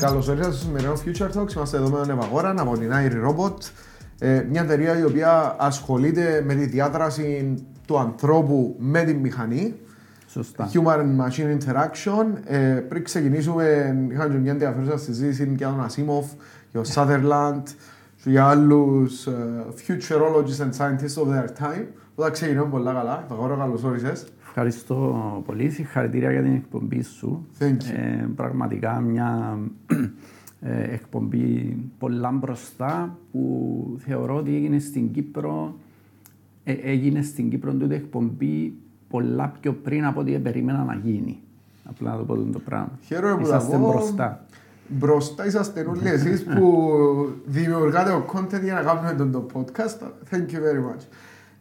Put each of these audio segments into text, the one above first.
Καλώς ήρθατε στο σημερινό Future Talks. Είμαστε εδώ με τον Ευαγόρα από την Airi Robot. Ε, μια εταιρεία η οποία ασχολείται με τη διάδραση του ανθρώπου με τη μηχανή. Σωστά. Human Machine Interaction. Ε, πριν ξεκινήσουμε, είχαμε και μια ενδιαφέρουσα συζήτηση για τον Asimov, για τον Sutherland και για άλλους futurologists and scientists of their time. Όταν ξεκινούμε πολλά καλά. Ευαγόρα, καλώς όρισες. Ευχαριστώ πολύ. Συγχαρητήρια για την εκπομπή σου. Thank you. Ε, πραγματικά μια ε, εκπομπή πολλά μπροστά που θεωρώ ότι έγινε στην Κύπρο ε, έγινε στην Κύπρο τούτη εκπομπή πολλά πιο πριν από ό,τι περίμενα να γίνει. Απλά να το πω το πράγμα. Χαίρομαι που τα Είσαστε πω. μπροστά. Μπροστά είσαστε όλοι εσείς που δημιουργάτε το content για να κάνουμε τον το podcast. Thank you very much.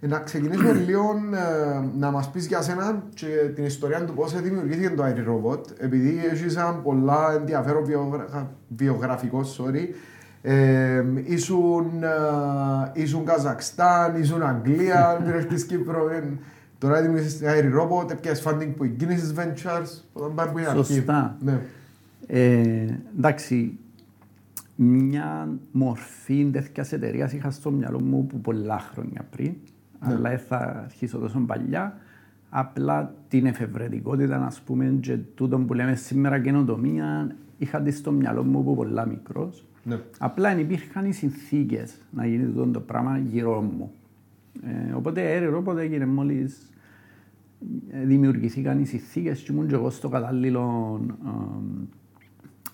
Ε, Να ξεκινήσουμε λίγο ε, να μας πεις για σένα και την ιστορία του πώς δημιουργήθηκε το Airi Robot επειδή έχεις ένα πολλά ενδιαφέρον βιογρα- βιογραφικό sorry, ε, ήσουν, ε, ήσουν Καζακστάν, ήσουν Αγγλία, πήρες της Κύπρο, ε, τώρα δημιουργήσεις την Airi Robot, έπιασες funding που η Guinness Ventures, όταν πάει που είναι αρχή. Σωστά. Ναι. Ε, εντάξει, μια μορφή τέτοιας εταιρείας είχα στο μυαλό μου που πολλά χρόνια πριν, αλλά δεν θα αρχίσω τόσο παλιά. Απλά την εφευρετικότητα, να πούμε, και τούτο που λέμε σήμερα καινοτομία, είχα τη στο μυαλό μου που πολλά μικρός. Ναι. Απλά δεν υπήρχαν οι συνθήκες να γίνει τούτο το πράγμα γύρω μου. Ε, οπότε έρευνα, όποτε έγινε μόλις δημιουργηθήκαν οι συνθήκες και ήμουν και εγώ στο κατάλληλο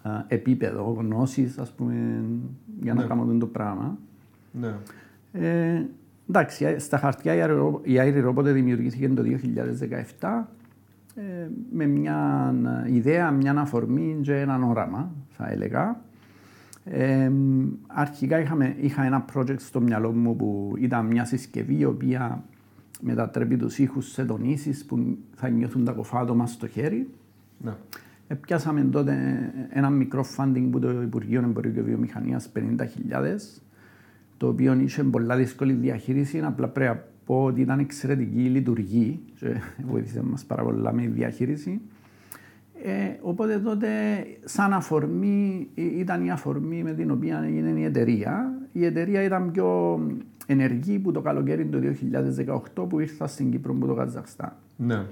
ε, ε, επίπεδο γνώσης, ας πούμε, για να Ναι. κάνω το πράγμα. Ναι. Ε, εντάξει, στα χαρτιά η Aero- η Airi Robot δημιουργήθηκε το 2017 ε, με μια ιδέα, μια αφορμή και έναν όραμα, θα έλεγα. Ε, αρχικά είχαμε, είχα ένα project στο μυαλό μου που ήταν μια συσκευή η οποία μετατρέπει τους ήχους σε τονίσεις που θα νιώθουν τα κοφάτωμα στο χέρι. Ναι. Επιάσαμε τότε ένα μικρό funding που το Υπουργείο Εμπορίου και Βιομηχανίας 50.000, το οποίο είχε πολλά δύσκολη διαχείριση. Απλά πρέπει να πω ότι ήταν εξαιρετική η λειτουργή και βοήθησε μας πάρα πολλά με τη διαχείριση. Ε, οπότε τότε, σαν αφορμή, ε, ήταν η αφορμή με την οποία έγινε η εταιρεία. Η εταιρεία ήταν πιο ενεργή που το καλοκαίρι του 2018 που ήρθα στην Κύπρο από το Καζακστάν. Ναι.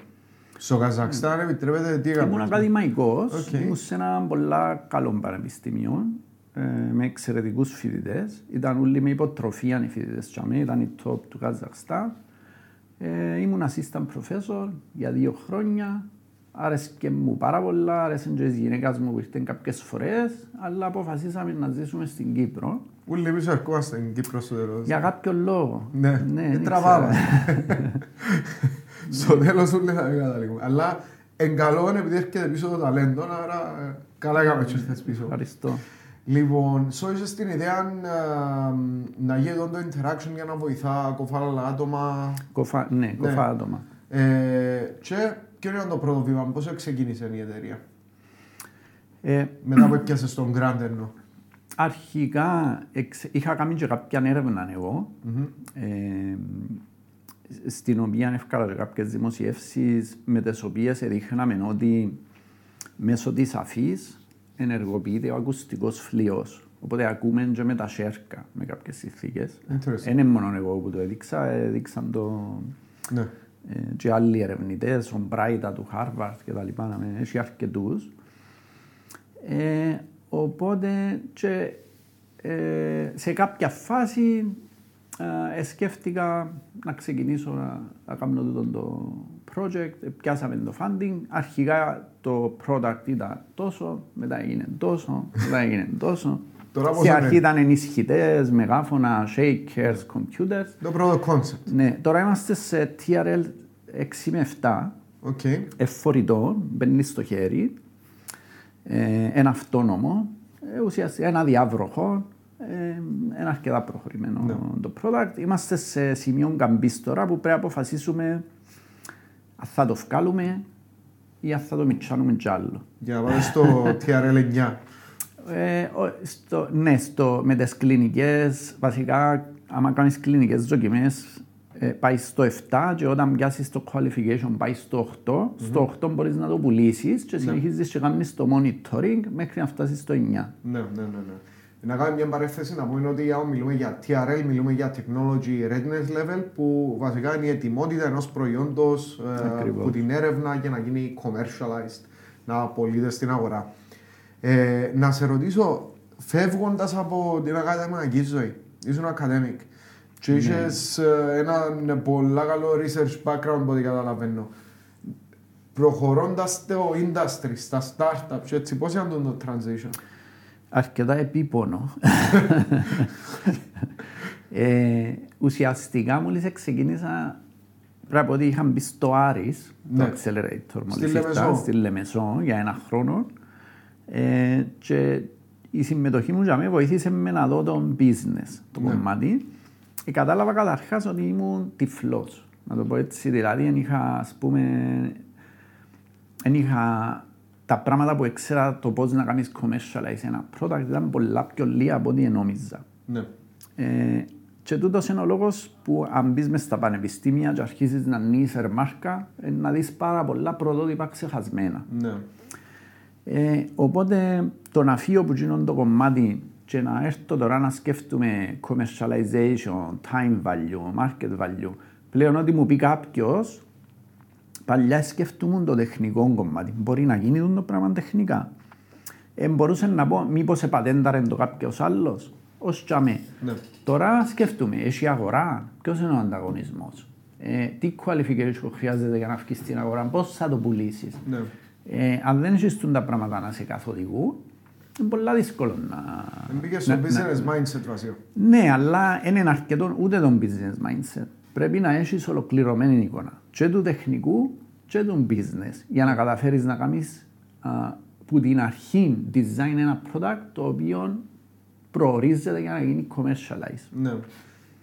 Στο Καζακστάν επιτρέπεται τι Ήμουν έκαμε. ακαδημαϊκός, Οκ. ήμουν σε ένα πολλά καλό πανεπιστήμιο ε, με εξαιρετικούς φοιτητές. Ήταν όλοι με υποτροφία οι φοιτητές ήταν οι top του Καζακστάν. Ε, ήμουν assistant professor για δύο χρόνια. Άρεσε μου πάρα πολλά, άρεσε και η γυναίκα μου που ήρθε κάποιες φορές, αλλά αποφασίσαμε να ζήσουμε στην Κύπρο. Όλοι εμείς ερχόμαστε στην Κύπρο στο τέλος. Για κάποιο λόγο. Ναι, δεν δεν τραβάμε. ήξερα. Στο τέλος όλοι θα καταλήγουμε. Αλλά εν καλό είναι επειδή έρχεται πίσω το ταλέντο, άρα ε, καλά έκαμε και ήρθες πίσω. Ευχαριστώ. Λοιπόν, σω είσαι στην ιδέα ε, να γίνει εδώ το interaction για να βοηθά κοφάλα άτομα. Κοφά, ναι, κοφά άτομα. Ε, και ποιο είναι το πρώτο βήμα, πώς ξεκίνησε η εταιρεία; Ε, Μετά που έπιασε στον Grand εννοώ. Αρχικά εξ- είχα κάνει και κάποια έρευνα εγώ, ε, στην οποία έφκανα και κάποιες δημοσιεύσεις με τις οποίες έδειχναμε ότι μέσω της αφής ενεργοποιείται ο ακουστικός φλοιός. Οπότε ακούμε και με τα σέρκα με κάποιες συνθήκες. Interesting. Δεν είναι μόνο εγώ που το έδειξα, έδειξαν το Ναι. ε, και άλλοι ερευνητές, ο Μπράιτα του Harvard και τα λοιπά, να μην έχει αρκετούς. Ε, οπότε και ε, σε κάποια φάση ε, σκέφτηκα να ξεκινήσω να, να κάνω το, το project, πιάσαμε το funding. Αρχικά το product ήταν τόσο, μετά έγινε τόσο, μετά έγινε τόσο. Τώρα πώς Στην είναι; αρχή ήταν ενισχυτές, μεγάφωνα, shakers, computers. Το πρώτο concept. Ναι, τώρα είμαστε σε TRL 6 με 7, Οκ. ε, φορητό, μπαίνει στο χέρι, ε, ένα αυτόνομο, ε, ουσιαστικά ένα αδιάβροχο, ε, ένα αρκετά προχωρημένο Ναι. το product. Είμαστε σε σημείο καμπής τώρα που πρέπει να αποφασίσουμε αν θα το βγάλουμε ή αν θα το μιτσάνουμε κι άλλο. Για να πάμε στο TRL 9. Ε, ο- στο, ναι, στο, με τις κλινικές, βασικά, άμα κάνεις κλινικές δοκιμές, ε, πάει στο 7 και όταν πιάσεις το qualification πάει στο 8. Mm-hmm. Στο 8 μπορείς να το πουλήσεις και συνεχίζεις ναι. και κάνεις το monitoring μέχρι να φτάσεις στο 9. Ναι, ναι, ναι. ναι. Να κάνουμε μια παρέθεση να πούμε ότι μιλούμε για TRL, μιλούμε για Technology Readiness Level, που βασικά είναι η ετοιμότητα ενός προϊόντος ε, που την έρευνα για να γίνει commercialized, να πωλείται στην αγορά. Ε, να σε ρωτήσω, φεύγοντας από την ακαδημαϊκή ζωή, ήσουν academic, και είχες ναι. έναν πολύ καλό research background που καταλαβαίνω. Προχωρώντας στο industry, στα startups, έτσι, πώς ήταν το transition; Αρκετά επίπονο. ε, ουσιαστικά μόλις ξεκίνησα πρέπει να ότι είχα μπει στο Άρης, ναι. το Accelerator μόλις ήρθα, στη Λεμεσό για ένα χρόνο ε, και η συμμετοχή μου για μένα βοήθησε με να δω το business, το ναι. κομμάτι και κατάλαβα καταρχάς ότι ήμουν τυφλός. Να το πω έτσι, δηλαδή δεν είχα, ας πούμε, δεν είχα τα πράγματα που έξερα το πώς να κάνεις commercialize ένα product ήταν πολλά πιο λίγα από ό,τι νόμιζα. Ναι. Ε, και τούτος είναι ο λόγος που αν μπεις μες στα πανεπιστήμια και αρχίσεις να νύσερ μάρκα, ε, να δεις πάρα πολλά πρωτότυπα ξεχασμένα. Ναι. Ε, οπότε το να φύγω που γίνονται το κομμάτι και να έρθω τώρα να σκέφτομαι commercialization, time value, market value, πλέον ότι μου πει κάποιος, παλιά σκεφτούμε το τεχνικό κομμάτι. Μπορεί να γίνει το πράγμα τεχνικά. Ε, μπορούσε να πω, μήπως επατένταρε το κάποιος άλλος, ως τσαμέ. Ναι. Τώρα σκεφτούμε, έχει αγορά, ποιος είναι ο ανταγωνισμός; Ε, τι qualification χρειάζεται για να βγει στην αγορά, πώς θα το πουλήσεις; Ναι. Ε, αν δεν έχει τα πράγματα να σε καθοδηγούν, είναι πολύ δύσκολο να... Μπήκε στο business mindset βασίλειο. Ναι, αλλά δεν είναι αρκετό ούτε το business mindset. Πρέπει να έχεις ολοκληρωμένη εικόνα. Και του τεχνικού και του business. Για να καταφέρεις να κάνεις που την αρχή design ένα product το οποίο προορίζεται για να γίνει commercialize. Ναι.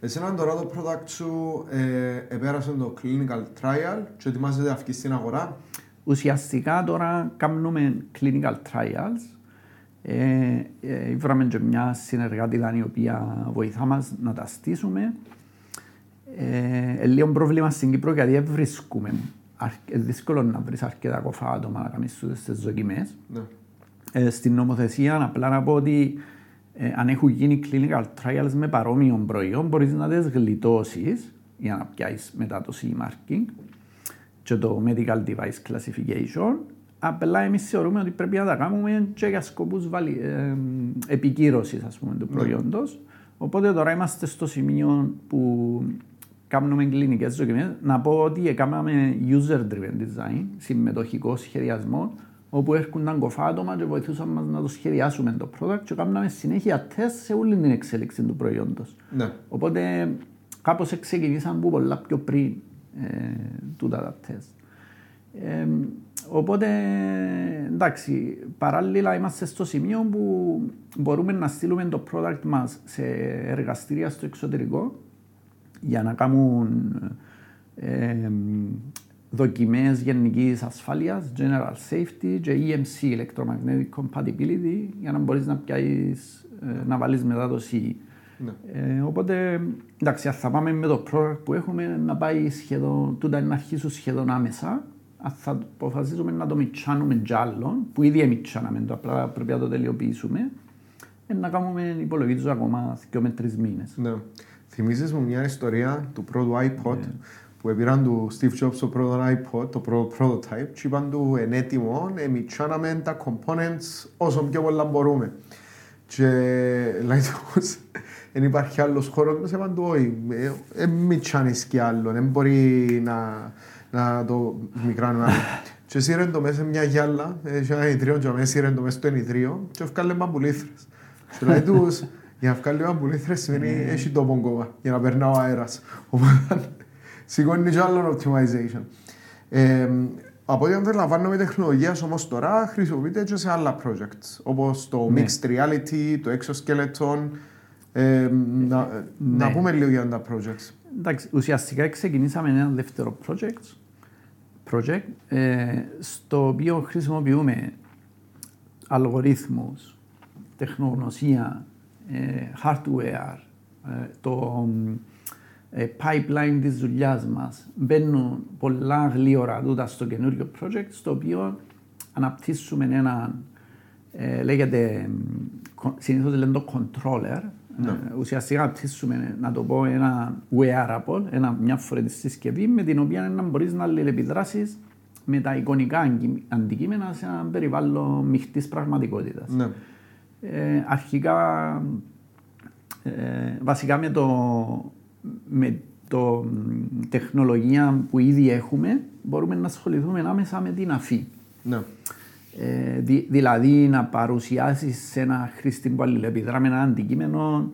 Εσένα τώρα το product σου ε, επέρασε το clinical trial και ετοιμάζεται να στην αγορά; Ουσιαστικά τώρα κάνουμε clinical trials ε, ε, βράμε και μια συνεργάτη η οποία βοηθά μας να τα στήσουμε. Ε, λίγο πρόβλημα στην Κύπρο γιατί δεν βρίσκουμε. Είναι δύσκολο να βρεις αρκετά κοφά άτομα να κάνεις τις δοκιμές. Ναι. Ε, στην νομοθεσία απλά να πω ότι ε, αν έχουν γίνει clinical trials με παρόμοιο προϊόν μπορείς να τις γλιτώσεις για να πιάσεις μετά το CE marking και το medical device classification Απλά εμείς θεωρούμε ότι πρέπει να τα κάνουμε και για σκοπούς ε, επικύρωσης του ναι. προϊόντος. Οπότε τώρα είμαστε στο σημείο που κάνουμε κλινικές δοκιμέ. Να πω ότι έκαναμε user driven design, συμμετοχικό σχεδιασμό, όπου έρχονταν κοφά άτομα και βοηθούσαν μας να το σχεδιάσουμε το product και κάναμε συνέχεια τεστ σε όλη την εξέλιξη του προϊόντος. Ναι. Οπότε κάπως ξεκινήσαν που πολλά πιο πριν ε, τούτα τα τεστ. Ε, Οπότε, εντάξει, παράλληλα είμαστε στο σημείο που μπορούμε να στείλουμε το product μας σε εργαστήρια στο εξωτερικό για να κάνουν ε, δοκιμές γενικής ασφάλειας, general safety και EMC, electromagnetic compatibility, για να μπορείς να πιάσεις, ε, να βάλεις μετά το CE. Ναι. Ε, οπότε, εντάξει, θα πάμε με το product που έχουμε να πάει σχεδόν, τούτα να αρχίσουν σχεδόν άμεσα αν θα αποφασίσουμε να το μιτσάνουμε κι άλλον, που ήδη εμιτσάναμε το, απλά πρέπει να το τελειοποιήσουμε, να κάνουμε υπολογίζω ακόμα δύο με τρεις μήνες. Ναι. Θυμίζεις μου μια ιστορία του πρώτου iPod, ναι. που έπαιραν του Steve Jobs το πρώτο iPod, το πρώτο prototype, και είπαν του εν έτοιμο, εμιτσάναμε τα components όσο πιο πολλά μπορούμε. Και λέει τους, δεν υπάρχει άλλος χώρος, μας είπαν του, όχι, δεν μιτσάνεις κι άλλο, δεν μπορεί να να το μικράνουμε. και σύρεν το μέσα μια γυάλα, έχει ένα ιδρύο και μέσα σύρεν το μέσα στο ενιδρύο και έφκαλε μπαμπουλήθρες. Και λέει τους, για να βγάλει μπαμπουλήθρες σημαίνει ε. έχει το πόγκοβα για να περνά ο αέρας. Οπότε σηκώνει και άλλο optimization. Ε, από ό,τι αντιλαμβάνομαι η τεχνολογία όμως τώρα χρησιμοποιείται και σε άλλα projects όπως το ναι. mixed reality, το exoskeleton. Ε, να, ναι. να πούμε λίγο για τα projects. Εντάξει, ουσιαστικά ξεκινήσαμε ένα δεύτερο project, project ε, στο οποίο χρησιμοποιούμε αλγορίθμους, τεχνογνωσία, ε, hardware, ε, το ε, pipeline της δουλειάς μας. Μπαίνουν πολλά γλύωρα τούτα στο καινούριο project, στο οποίο αναπτύσσουμε ένα, ε, λέγεται, συνήθως λένε το controller, ναι. Ε, ουσιαστικά αναπτύσσουμε, να το πω, ένα wearable, ένα, μια φορετή συσκευή με την οποία να μπορείς να αλληλεπιδράσεις με τα εικονικά αντικείμενα σε ένα περιβάλλον μειχτής πραγματικότητας. Ναι. Ε, αρχικά, ε, βασικά με το, με το τεχνολογία που ήδη έχουμε, μπορούμε να ασχοληθούμε άμεσα με την αφή. Ναι. Ε, δη, δηλαδή να παρουσιάσεις σε ένα χρήστη που αλληλεπιδρά με ένα αντικείμενο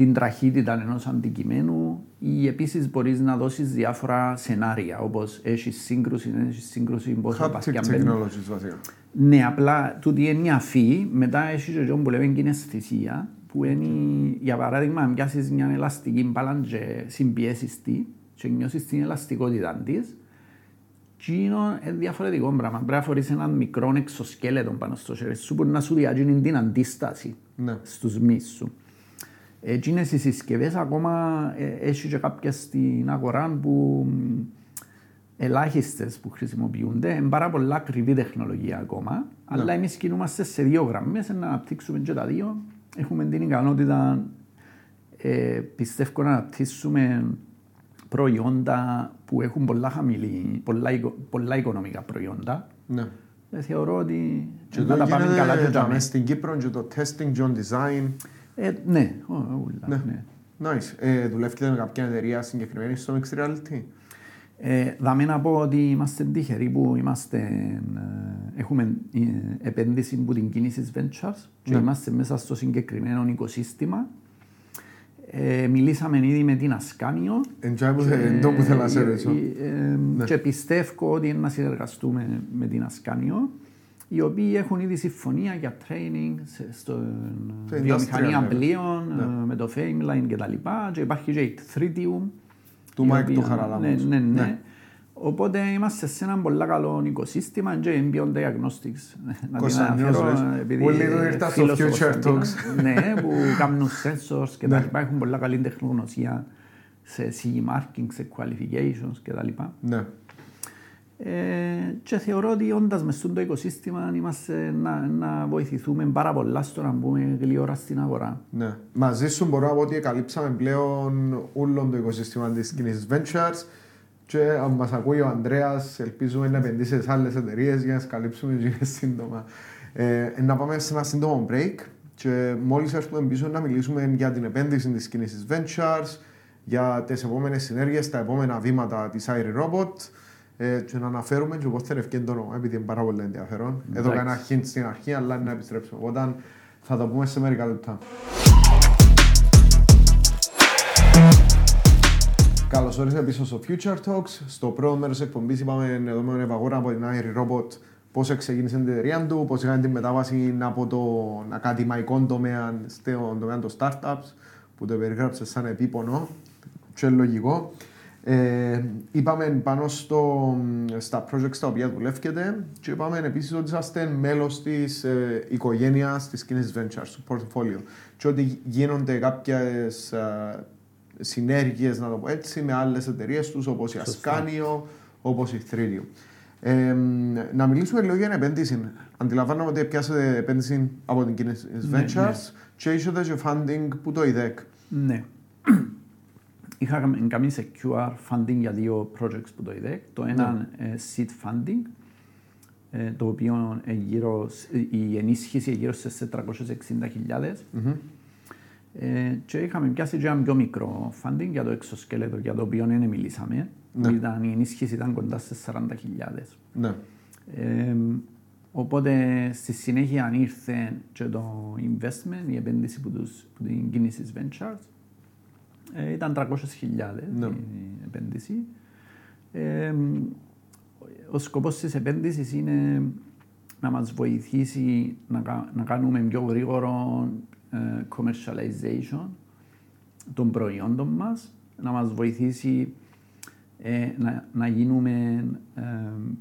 την τραχύτητα ενός αντικειμένου ή επίσης μπορείς να δώσεις διάφορα σενάρια όπως έχεις σύγκρουση, έχεις σύγκρουση, πώς θα πα και βασικά. Ναι, απλά τούτη είναι η αφή, μετά έχεις και που λέμε κιναισθησία, που είναι, για παράδειγμα, αν πιάσεις μια ελαστική μπάλα και συμπιέσεις τη, και νιώσεις την ελαστικότητα της, και είναι διαφορετικό πράγμα. Πρέπει να φορείς έναν μικρό εξωσκέλετο πάνω στο χέρι σου που να σου διάγει την αντίσταση ναι. στους μυς σου. Εκείνες οι συσκευές ακόμα ε, έχει και κάποια στην αγορά που ελάχιστες που χρησιμοποιούνται. Είναι πάρα πολλά ακριβή τεχνολογία ακόμα. Ναι. Αλλά εμείς κινούμαστε σε δύο γραμμές να αναπτύξουμε και τα δύο. Έχουμε την ικανότητα, ε, πιστεύω, να αναπτύσσουμε προϊόντα που έχουν πολλά χαμηλή, πολλά, πολλά οικονομικά προϊόντα. Ναι. Ε, θεωρώ ότι και να τα πάμε καλά και τα Στην Κύπρο και το testing, John design. Ε, ναι, όλα, ναι. ναι. Nice. Ε, δουλεύετε με κάποια εταιρεία συγκεκριμένη στο Mixed Reality; Ε, δάμε να πω ότι είμαστε τυχεροί που είμαστε, ε, έχουμε ε, επένδυση που την κίνησης Ventures και ναι. είμαστε μέσα στο συγκεκριμένο οικοσύστημα ε, μιλήσαμε ήδη με την Ασκάνιο. Εντό που θέλω να σε ρωτήσω. Ναι. Και πιστεύω ότι είναι να συνεργαστούμε με την Ασκάνιο, οι οποίοι έχουν ήδη συμφωνία για training στο βιομηχανία πλοίων, ναι. ε, με το Fameline κτλ. Και υπάρχει και η Tritium. Του Μάικ του Χαραλάμος. Ναι, ναι, ναι. Οπότε είμαστε σε ένα πολύ καλό οικοσύστημα και Ambient Diagnostics. Να την αναφέρω επειδή Πολύ ήρθα στο Future Talks. Ναι, που κάνουν sensors και τα ναι. λοιπά. Έχουν πολύ καλή τεχνογνωσία σε CE marking, σε qualifications και τα λοιπά. Ναι. Ε, και θεωρώ ότι όντας μες στο οικοσύστημα είμαστε να, να βοηθηθούμε πάρα πολλά στο να μπούμε γλυόρα στην αγορά. Ναι. Μαζί σου μπορώ να πω ότι καλύψαμε πλέον όλο το οικοσύστημα της Kinesis Ventures και αν μας ακούει ο Ανδρέας, ελπίζουμε να επενδύσει σε άλλες εταιρείες για να σκαλύψουμε και σύντομα. Ε, να πάμε σε ένα σύντομο break και μόλις έρθουμε πίσω να μιλήσουμε για την επένδυση της κίνησης Ventures, για τις επόμενες συνέργειες, τα επόμενα βήματα της Airi Robot ε, και να αναφέρουμε και πώς θα ευκαιρία το όνομα, επειδή είναι πάρα πολύ ενδιαφέρον. Εδώ έκανα hint στην αρχή, αλλά να επιστρέψουμε. Οπότε θα το πούμε σε μερικά λεπτά. Καλώς ορίσατε πίσω στο Future Talks. Στο πρώτο μέρος της εκπομπής είπαμε εδώ με τον Ευαγόρα από την Airi Robot πώς ξεκίνησε την εταιρεία του, πώς έκανε την μετάβαση από το ακαδημαϊκό τομέα στον τομέα των startups, που το περιγράψε σαν επίπονο και λογικό. Ε, είπαμε πάνω στο, στα projects τα οποία δουλεύετε και είπαμε επίσης ότι είσαστε μέλος της ε, οικογένειας της Kinesis Ventures, του portfolio. Και ότι γίνονται κάποιες συνέργειες, να το πω έτσι, με άλλες εταιρείες τους όπως η Ascanio, όπως η 3D. Ε, να μιλήσουμε λίγο για την επένδυση. Αντιλαμβάνομαι ότι πιάσατε επένδυση από την Kinesis ναι, Ventures ναι. και είσατε και funding που το IDEC. Ναι. Είχαμε κάνει secure funding για δύο projects που το IDEC. Το ένα ναι. seed funding, ε, το οποίο γύρω, η ενίσχυση γύρω σε 460.000. Mm-hmm. Ε, και είχαμε πιάσει και ένα πιο μικρό funding για το εξωσκέλετο για το οποίο δεν μιλήσαμε. Ναι. Ήταν, η ενίσχυση ήταν κοντά σε 40.000. Ναι. Ε, οπότε στη συνέχεια ήρθε και το investment, η επένδυση που, τους, που την κίνηση Ventures. Ε, ήταν 300.000 ναι. η επένδυση. Ε, ο σκοπός της επένδυσης είναι να μας βοηθήσει να, να κάνουμε πιο γρήγορο ε, commercialization των προϊόντων μας, να μας βοηθήσει ε, να, να γίνουμε ε,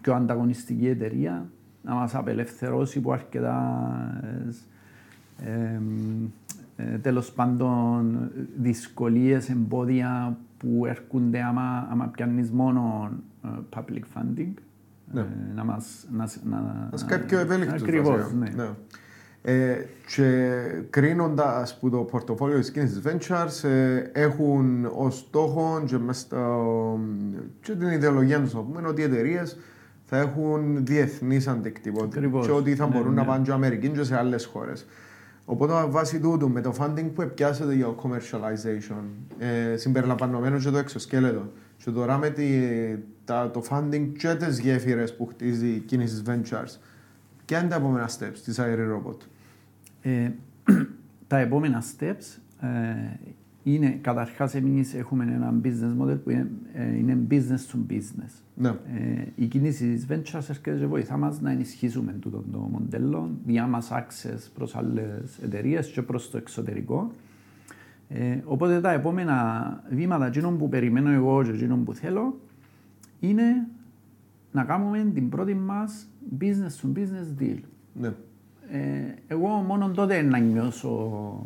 πιο ανταγωνιστική εταιρεία, να μας απελευθερώσει από αρκετάς ε, τέλος πάντων δυσκολίες, εμπόδια που έρχονται άμα, άμα πιάνεις μόνο ε, public funding. Ναι. Ε, να μας... Να, να, Να κάτι πιο ευέλικτος. Ακριβώς, βασικά. ναι. Ναι. Ε, και κρίνοντα που το πορτοφόλιο της Kinesis Ventures ε, έχουν ως στόχο και, μες στο, και την ιδεολογία τους, πούμε, ότι οι εταιρείες θα έχουν διεθνείς αντικτυπότητα Ακριβώς. και ότι θα Ναι, μπορούν να ναι. πάνε και Αμερική και σε άλλες χώρες. Οπότε βάσει τούτου, με το funding που επιάσετε για commercialization, ε, συμπεριλαμβανομένος και το εξωσκέλετο, και τώρα με τη, τα, το funding και τις γέφυρες που χτίζει η Kinesis Ventures, Ποια είναι τα επόμενα steps της Airi Robot; Ε, τα επόμενα steps ε, είναι καταρχάς εμείς έχουμε ένα business model που είναι, ε, είναι business to business. Ναι. Ε, η κίνηση της Ventures έρχεται και βοηθά μας να ενισχύσουμε τούτο το μοντέλο, διά μας access προς άλλες εταιρείες και προς το εξωτερικό. Ε, οπότε τα επόμενα βήματα, εκείνο που περιμένω εγώ και εκείνο που θέλω, είναι να κάνουμε την πρώτη μας business to business deal. ναι. Ε, εγώ μόνο τότε να νιώσω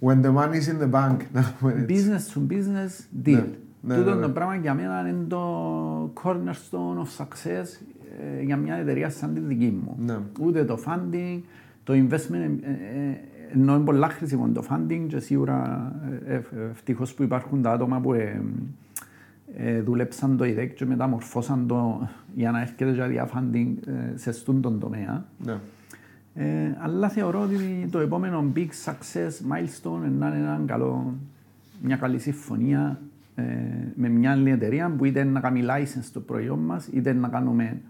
When the money is in the bank. να πούμε έτσι. business to business deal. Ναι, ναι, Τούτο ναι, ναι. το πράγμα για μένα είναι το cornerstone of success ε, για μια εταιρεία σαν τη δική μου. Ναι. Ούτε το funding, το investment, ε, ε, ενώ είναι πολλά χρήσιμο το funding και σίγουρα ε, ε, ευτυχώς που υπάρχουν τα άτομα που ε, ε, δούλεψαν το IDEC και μεταμορφώσαν το για να έρχεται για δια funding ε, σε στούν τον τομέα. Ναι. Ε, αλλά θεωρώ ότι το επόμενο big success milestone είναι να είναι ένα καλό, μια καλή συμφωνία ε, με μια άλλη εταιρεία που είτε να κάνει license το προϊόν μας, είτε να κάνουμε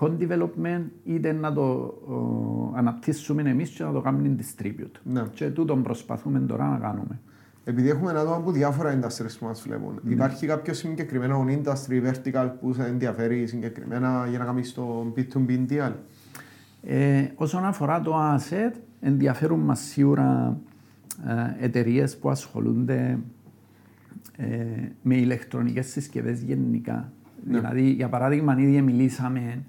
co-development, είτε να το ο, αναπτύσσουμε εμείς και να το κάνουμε distribute. Ναι. Και τούτο προσπαθούμε τώρα να κάνουμε. Επειδή έχουμε άτομα από διάφορα industries που μας βλέπουν, Ναι. υπάρχει κάποιο συγκεκριμένο industry vertical που σε ενδιαφέρει συγκεκριμένα για να κάνεις το B2B deal; Ε, όσον αφορά το asset, ενδιαφέρουν μας σίγουρα ε, εταιρείες που ασχολούνται ε, με ηλεκτρονικές συσκευές γενικά. Ναι. Δηλαδή, για παράδειγμα, ήδη μιλήσαμε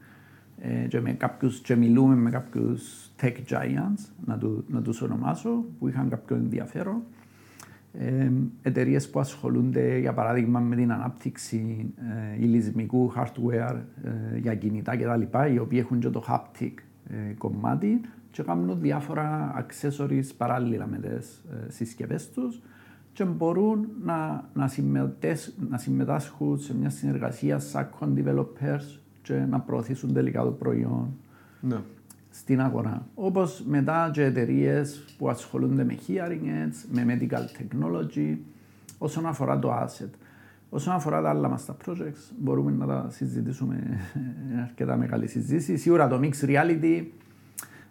ε, και, με κάποιους, και μιλούμε με κάποιους tech giants, να, του, να τους ονομάσω, που είχαν κάποιο ενδιαφέρον. Ε, εταιρείες που ασχολούνται, για παράδειγμα, με την ανάπτυξη ε, ηλισμικού hardware ε, για κινητά κτλ., οι οποίοι έχουν και το haptic ε, κομμάτι και κάνουν διάφορα accessories παράλληλα με τις ε, συσκευές τους και μπορούν να, να, συμμετέσ- να συμμετάσχουν σε μια συνεργασία σαν co-developers και να προωθήσουν τελικά το προϊόν Ναι. στην αγορά. Όπως μετά και εταιρείες που ασχολούνται με hearing aids, με medical technology, όσον αφορά το asset. Όσον αφορά τα άλλα μας τα projects, μπορούμε να τα συζητήσουμε είναι αρκετά μεγάλη συζήτηση. Σίγουρα το mixed reality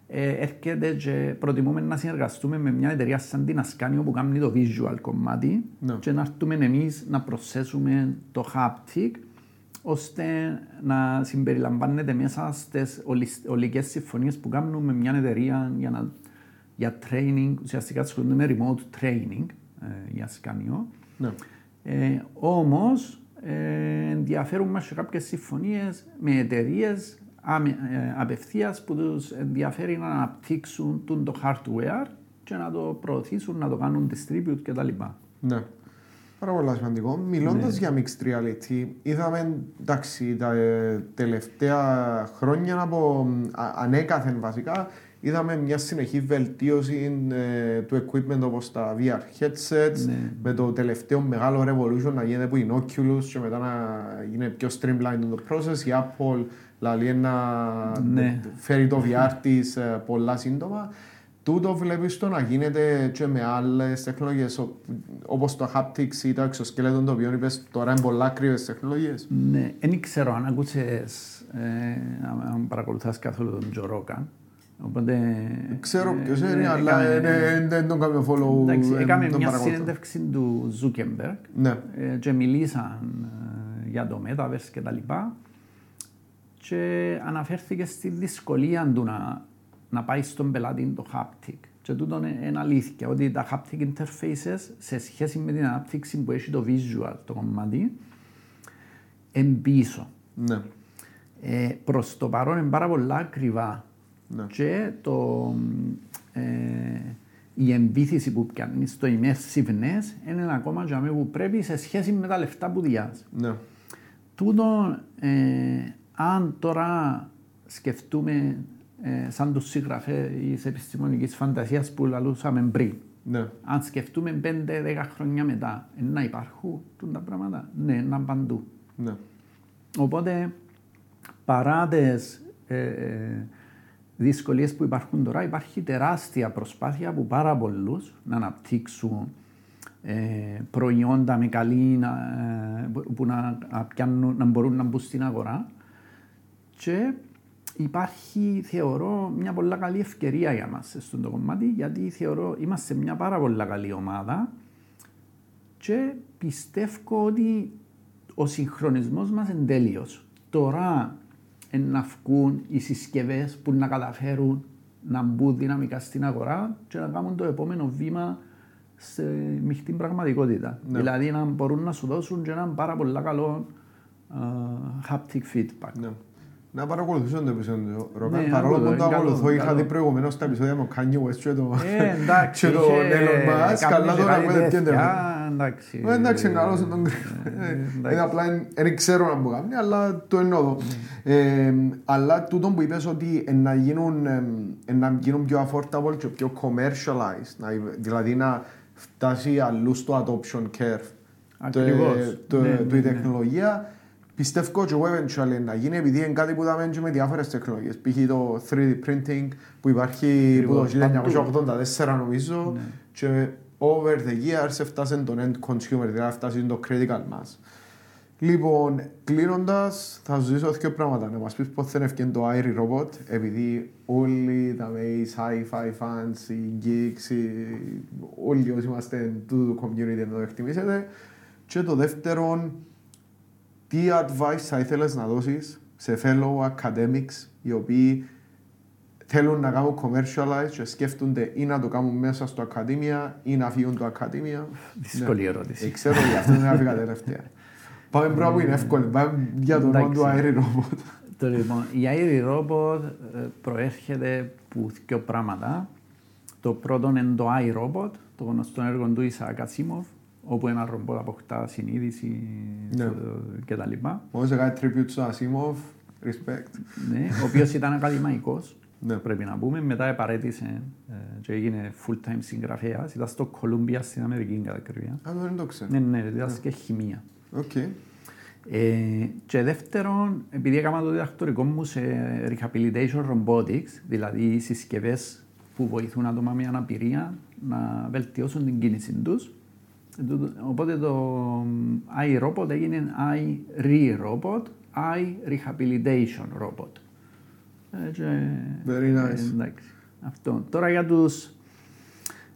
ε, έρχεται και προτιμούμε να συνεργαστούμε με μια εταιρεία σαν την Ascanio που κάνει το visual κομμάτι Ναι. και να έρθουμε εμείς να προσθέσουμε το haptic ώστε να συμπεριλαμβάνεται μέσα στις ολισ- ολικές συμφωνίες που κάνουμε με μια εταιρεία για, να, για training, ουσιαστικά ασχολούνται με remote training ε, για Scania. Ναι. Ε, Όμως, ε, ενδιαφέρουν μας και κάποιες συμφωνίες με εταιρείες απευθείας που τους ενδιαφέρει να αναπτύξουν τούν το hardware και να το προωθήσουν, να το κάνουν distribute κτλ. Ναι. Πάρα πολύ σημαντικό. Μιλώντας Ναι. για mixed reality, είδαμε εντάξει, τα ε, τελευταία χρόνια από α, ανέκαθεν βασικά, είδαμε μια συνεχή βελτίωση ε, του equipment όπως τα VR headsets, Ναι. με το τελευταίο μεγάλο revolution να γίνεται που είναι Oculus και μετά να γίνει πιο streamlined το process. Η Apple λέει να Ναι. φέρει το VR της ε, πολλά σύντομα. Τούτο βλέπεις το να γίνεται και με άλλες τεχνολογίες ο- όπως το haptics ή το exoskeleton το οποίο είπες τώρα είναι πολλά κρύβες τεχνολογίες. Ναι, δεν ξέρω αν ακούσες, ε, αν- αν παρακολουθάς καθόλου τον Τζο Ρόγκαν. Οπότε, Ξέρω ε, ποιος ε, είναι, αλλά έκαμε- ε, ε, δεν τον κάνω follow. Εντάξει, ε, έκαμε τον μια παρακολουθώ. συνέντευξη του Ζούκεμπεργκ Ναι, ε, και μιλήσαν ε, για το Metaverse και τα λοιπά και αναφέρθηκε στη δυσκολία του να, να πάει στον πελάτη το haptic. Και τούτο είναι είναι αλήθεια, ότι τα haptic interfaces σε σχέση με την ανάπτυξη που έχει το visual το κομμάτι, είναι πίσω. ναι, Ε, προς το παρόν είναι πάρα πολλά ακριβά ναι. και το, ε, η εμπίθηση που πιάνει στο immersiveness είναι ακόμα για που πρέπει σε σχέση με τα λεφτά που διάζει. Ναι. Τούτο, ε, αν τώρα σκεφτούμε ε, σαν τους συγγραφείς επιστημονικής φαντασίας που λαλούσαμε πριν, Ναι. αν σκεφτούμε 5-10 χρόνια μετά, ε, να υπάρχουν τα πράγματα; Ναι, να παντού. Ναι. Οπότε, παρά τις ε, ε, δυσκολίες που υπάρχουν τώρα, υπάρχει τεράστια προσπάθεια από πάρα πολλούς να αναπτύξουν ε, προϊόντα με καλή να, ε, που- που να, να πιάνουν- να μπορούν να μπουν στην αγορά και υπάρχει, θεωρώ, μια πολύ καλή ευκαιρία για μας στον το κομμάτι γιατί θεωρώ είμαστε μια πάρα πολύ καλή ομάδα και πιστεύω ότι ο συγχρονισμός μας είναι τέλειος. Τώρα εν να βγουν οι συσκευές που να καταφέρουν να μπουν δυναμικά στην αγορά και να κάνουν το επόμενο βήμα σε μειχτή πραγματικότητα. Ναι. Δηλαδή να μπορούν να σου δώσουν και έναν πάρα πολύ καλό α, haptic feedback. Ναι. Να παρακολουθήσω το επεισόδιο Ροκάν. Ναι, Παρόλο άκου το, που το είναι καλό, ακολουθώ, είχα καλό. δει προηγουμένως τα επεισόδια με Kanye West και το Ε, εντάξει, και το είχε Elon Musk. κάνει Καλά και τώρα κάτι με δεν τέτοια, εντάξει. Ε, Εντάξει, καλώς τον Ε, Είναι απλά εν- δεν ξέρω να μου κάνει, αλλά το εννοώ. εδώ. Ε, Αλλά τούτο που είπες ότι εν να γίνουν, εμ, εν να γίνουν πιο affordable και πιο commercialized, να- δηλαδή να φτάσει αλλού στο adoption curve. Το- Ακριβώς. το- Ναι, το- ναι, Η ναι. τεχνολογία πιστεύω και εγώ eventually να γίνει επειδή είναι κάτι που θα μένει με διάφορες τεχνολογίες. Π.χ. το 3D printing που υπάρχει από το Ακριβώς, 1984 νομίζω Ναι. και over the years έφτασε τον end consumer, δηλαδή έφτασε το critical mass. Λοιπόν, κλείνοντας, θα σου ζήσω δύο πράγματα. Να μας πεις πώς θα ευκαιρία το Airy Robot, επειδή όλοι τα οι sci-fi fans, οι geeks, οι- όλοι όσοι είμαστε του community να το εκτιμήσετε. Και το δεύτερο, τι advice θα ήθελες να δώσεις σε fellow academics οι οποίοι θέλουν να κάνουν commercialize και σκέφτονται ή να το κάνουν μέσα στο ακαδημία ή να φύγουν το ακαδημία. Δύσκολη ερώτηση. Ε, ξέρω γι' αυτό δεν άφηγα τελευταία. Πάμε πρώτα που είναι εύκολο. Πάμε για τον όνομα του Εντάξει. Airy Robot. Το λοιπόν, η Airy Robot ε, προέρχεται από δύο πράγματα. Το πρώτο είναι το iRobot, το γνωστό έργο του Ισαάκ Ασίμοφ, όπου ένα ρομπότ αποκτά συνείδηση Ναι. ε, κτλ. Μόλις έκανε tribute στο Asimov, respect. ναι, ο οποίος ήταν ακαδημαϊκός, Ναι. πρέπει να πούμε. Μετά επαρέτησε ε, και έγινε full-time συγγραφέας. Ήταν στο Columbia στην Αμερική, κατά ακρίβεια. Α, δεν το ξέρω. Ναι, ναι, διδάσκε χημεία. Οκ. Ε, και δεύτερον, επειδή έκανα το διδακτορικό μου σε rehabilitation robotics, δηλαδή συσκευές που βοηθούν άτομα με αναπηρία να βελτιώσουν την κίνηση τους. Οπότε το iRobot έγινε iRe-Robot, iRehabilitation Robot. Ε, και- Very nice. ε, εντάξει. Αυτό. Τώρα για τους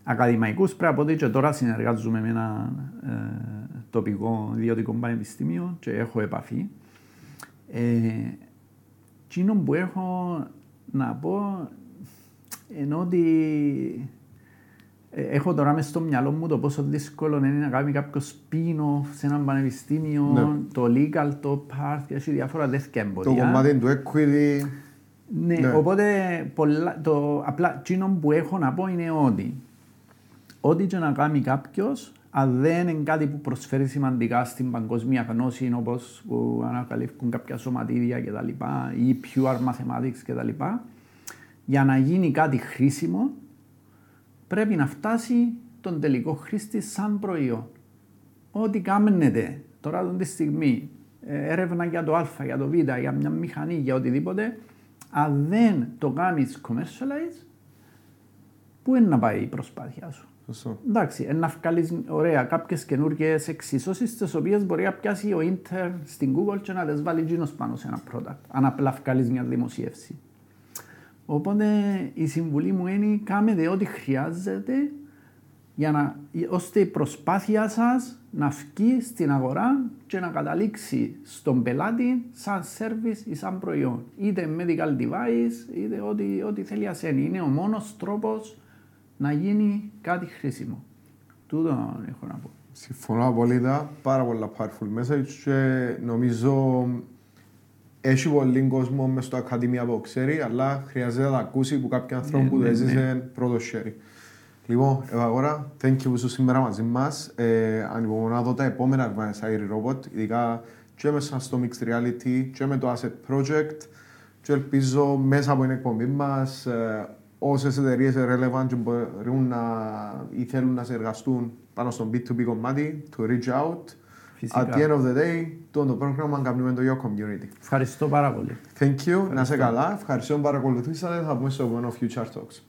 ακαδημαϊκούς πρέπει να πω ότι και τώρα συνεργάζομαι με ένα ε, τοπικό ιδιωτικό πανεπιστήμιο και έχω επαφή. Ε, Εκείνο που έχω να πω ενώ ότι ε, έχω τώρα μες στο μυαλό μου το πόσο δύσκολο είναι να κάνει κάποιος spin-off σε ένα πανεπιστήμιο, Ναι. το legal, το part και έχει διάφορα τέτοια Το εμποδιά. κομμάτι του equity. Ναι, Ναι. οπότε πολλά, το, απλά εκείνο που έχω να πω είναι ότι ό,τι και να κάνει κάποιος, αν δεν είναι κάτι που προσφέρει σημαντικά στην παγκοσμία γνώση, όπως που ανακαλύπτουν κάποια σωματίδια κτλ. ή pure mathematics κτλ. Για να γίνει κάτι χρήσιμο, πρέπει να φτάσει τον τελικό χρήστη σαν προϊόν. Ό,τι κάνετε τώρα αυτή τη στιγμή, ε, έρευνα για το α, για το β, για μια μηχανή, για οτιδήποτε, αν δεν το κάνεις commercialize, πού είναι να πάει η προσπάθεια σου; Σωστό. Εντάξει, ε, να βγάλεις ωραία κάποιες καινούργιες εξισώσεις τις οποίες μπορεί να πιάσει ο intern στην Google και να τις βάλει εκείνος πάνω σε ένα product, αν απλά βγάλεις μια δημοσίευση. Οπότε η συμβουλή μου είναι κάνετε ό,τι χρειάζεται για να, ώστε η προσπάθεια σας να βγει στην αγορά και να καταλήξει στον πελάτη σαν service ή σαν προϊόν. Είτε medical device, είτε ό,τι, ό,τι θέλει ασένει. Είναι ο μόνος τρόπος να γίνει κάτι χρήσιμο. Τούτο έχω να πω. Συμφωνώ απόλυτα. Πάρα πολλά powerful message και νομίζω έχει πολύ κόσμο μες στο Ακαδημία που ξέρει, αλλά χρειάζεται να τα ακούσει από κάποιον άνθρωπο Ναι, που το ναι, έζησε πρώτο χέρι. Λοιπόν, Ευαγόρα, thank you που είσαι σήμερα μαζί μας. Ε, ανυπομονώ να δω τα επόμενα Advanced Air Robot, ειδικά και μέσα στο Mixed Reality και με το Asset Project και ελπίζω μέσα από την εκπομπή μας ε, όσες εταιρείες relevant και μπορούν να ή θέλουν να σε εργαστούν πάνω στο B2B κομμάτι, to reach out. Φυσικά. At the end of the day, το, το πρόγραμμα κάνουμε το your community. Ευχαριστώ πάρα πολύ. Thank you, να είσαι καλά. Ευχαριστώ που παρακολουθήσατε. Θα πούμε στο επόμενο Future Talks.